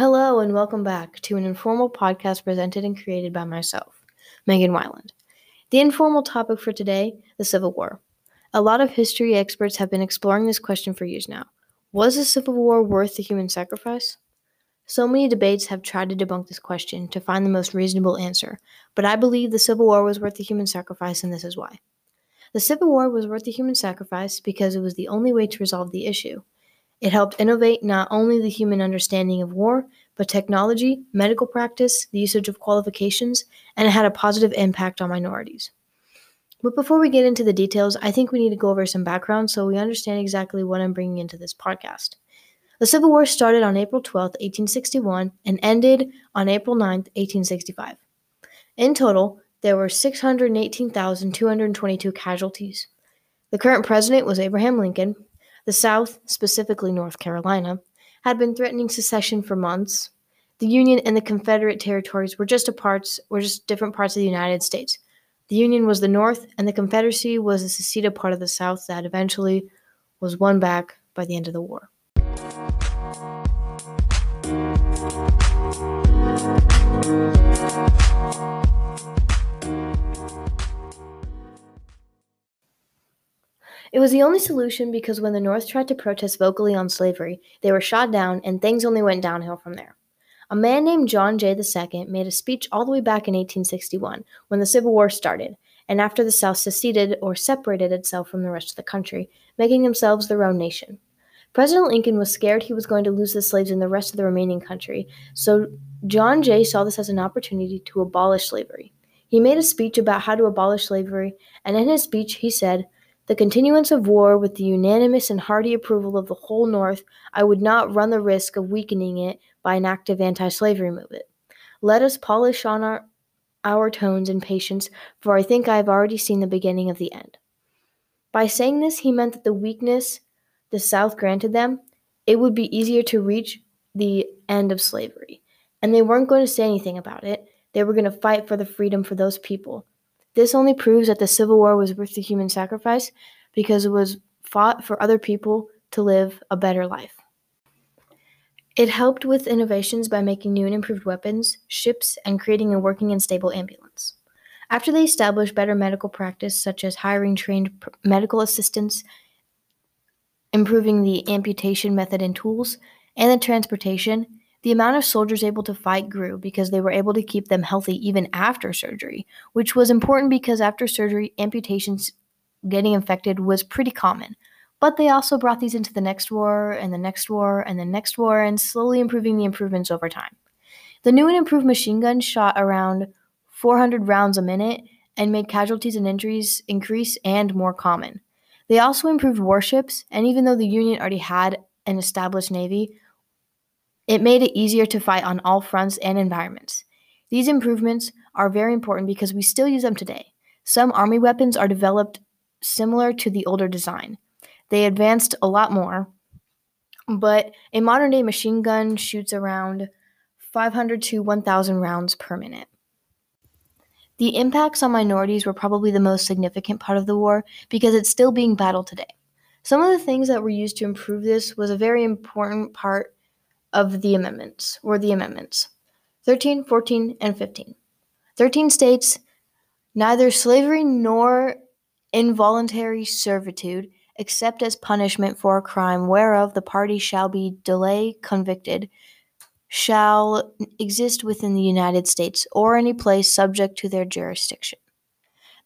Hello, and welcome back to an informal podcast presented and created by myself, Megan Weiland. The informal topic for today the Civil War. A lot of history experts have been exploring this question for years now. Was the Civil War worth the human sacrifice? So many debates have tried to debunk this question to find the most reasonable answer, but I believe the Civil War was worth the human sacrifice, and this is why. The Civil War was worth the human sacrifice because it was the only way to resolve the issue. It helped innovate not only the human understanding of war, but technology, medical practice, the usage of qualifications, and it had a positive impact on minorities. But before we get into the details, I think we need to go over some background so we understand exactly what I'm bringing into this podcast. The Civil War started on April 12, 1861, and ended on April 9, 1865. In total, there were 618,222 casualties. The current president was Abraham Lincoln, the South, specifically North Carolina, had been threatening secession for months. The Union and the Confederate territories were just parts were just different parts of the United States. The Union was the North, and the Confederacy was a seceded part of the South that eventually was won back by the end of the war. It was the only solution because when the North tried to protest vocally on slavery, they were shot down and things only went downhill from there. A man named John Jay II made a speech all the way back in 1861 when the Civil War started, and after the South seceded or separated itself from the rest of the country, making themselves their own nation. President Lincoln was scared he was going to lose the slaves in the rest of the remaining country, so John Jay saw this as an opportunity to abolish slavery. He made a speech about how to abolish slavery, and in his speech he said, the continuance of war with the unanimous and hearty approval of the whole North, I would not run the risk of weakening it by an active anti slavery movement. Let us polish on our, our tones and patience, for I think I have already seen the beginning of the end. By saying this, he meant that the weakness the South granted them, it would be easier to reach the end of slavery. And they weren't going to say anything about it. They were going to fight for the freedom for those people. This only proves that the Civil War was worth the human sacrifice because it was fought for other people to live a better life. It helped with innovations by making new and improved weapons, ships, and creating a working and stable ambulance. After they established better medical practice, such as hiring trained medical assistants, improving the amputation method and tools, and the transportation, the amount of soldiers able to fight grew because they were able to keep them healthy even after surgery, which was important because after surgery, amputations getting infected was pretty common. But they also brought these into the next war and the next war and the next war and slowly improving the improvements over time. The new and improved machine guns shot around 400 rounds a minute and made casualties and injuries increase and more common. They also improved warships, and even though the Union already had an established navy, it made it easier to fight on all fronts and environments. These improvements are very important because we still use them today. Some Army weapons are developed similar to the older design. They advanced a lot more, but a modern day machine gun shoots around 500 to 1,000 rounds per minute. The impacts on minorities were probably the most significant part of the war because it's still being battled today. Some of the things that were used to improve this was a very important part of the amendments were the amendments 13, 14, and 15. 13 states neither slavery nor involuntary servitude, except as punishment for a crime whereof the party shall be delay convicted, shall exist within the United States or any place subject to their jurisdiction.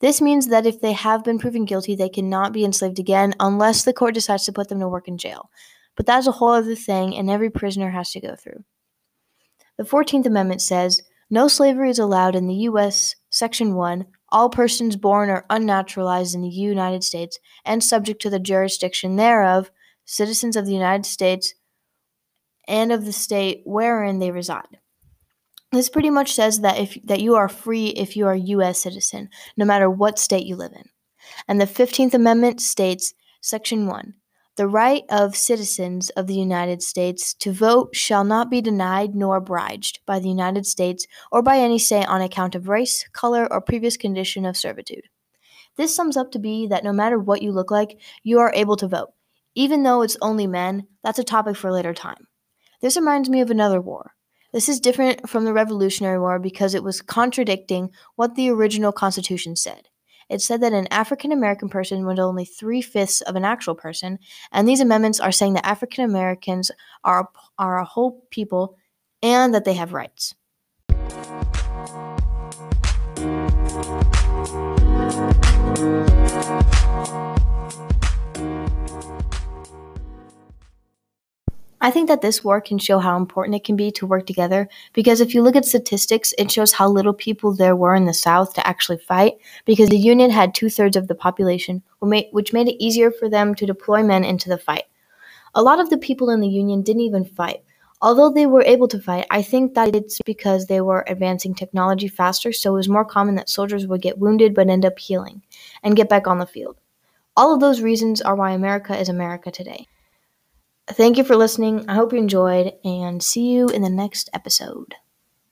This means that if they have been proven guilty, they cannot be enslaved again unless the court decides to put them to work in jail. But that's a whole other thing, and every prisoner has to go through. The 14th Amendment says no slavery is allowed in the U.S. Section 1. All persons born or unnaturalized in the United States and subject to the jurisdiction thereof, citizens of the United States and of the state wherein they reside. This pretty much says that if that you are free if you are a US citizen, no matter what state you live in. And the 15th Amendment states, section 1, the right of citizens of the United States to vote shall not be denied nor obliged by the United States or by any state on account of race, color, or previous condition of servitude. This sums up to be that no matter what you look like, you are able to vote. Even though it's only men, that's a topic for later time. This reminds me of another war. This is different from the Revolutionary War because it was contradicting what the original Constitution said. It said that an African American person was only three fifths of an actual person, and these amendments are saying that African Americans are, are a whole people and that they have rights. I think that this war can show how important it can be to work together because if you look at statistics, it shows how little people there were in the South to actually fight because the Union had two thirds of the population, which made it easier for them to deploy men into the fight. A lot of the people in the Union didn't even fight. Although they were able to fight, I think that it's because they were advancing technology faster, so it was more common that soldiers would get wounded but end up healing and get back on the field. All of those reasons are why America is America today. Thank you for listening. I hope you enjoyed, and see you in the next episode.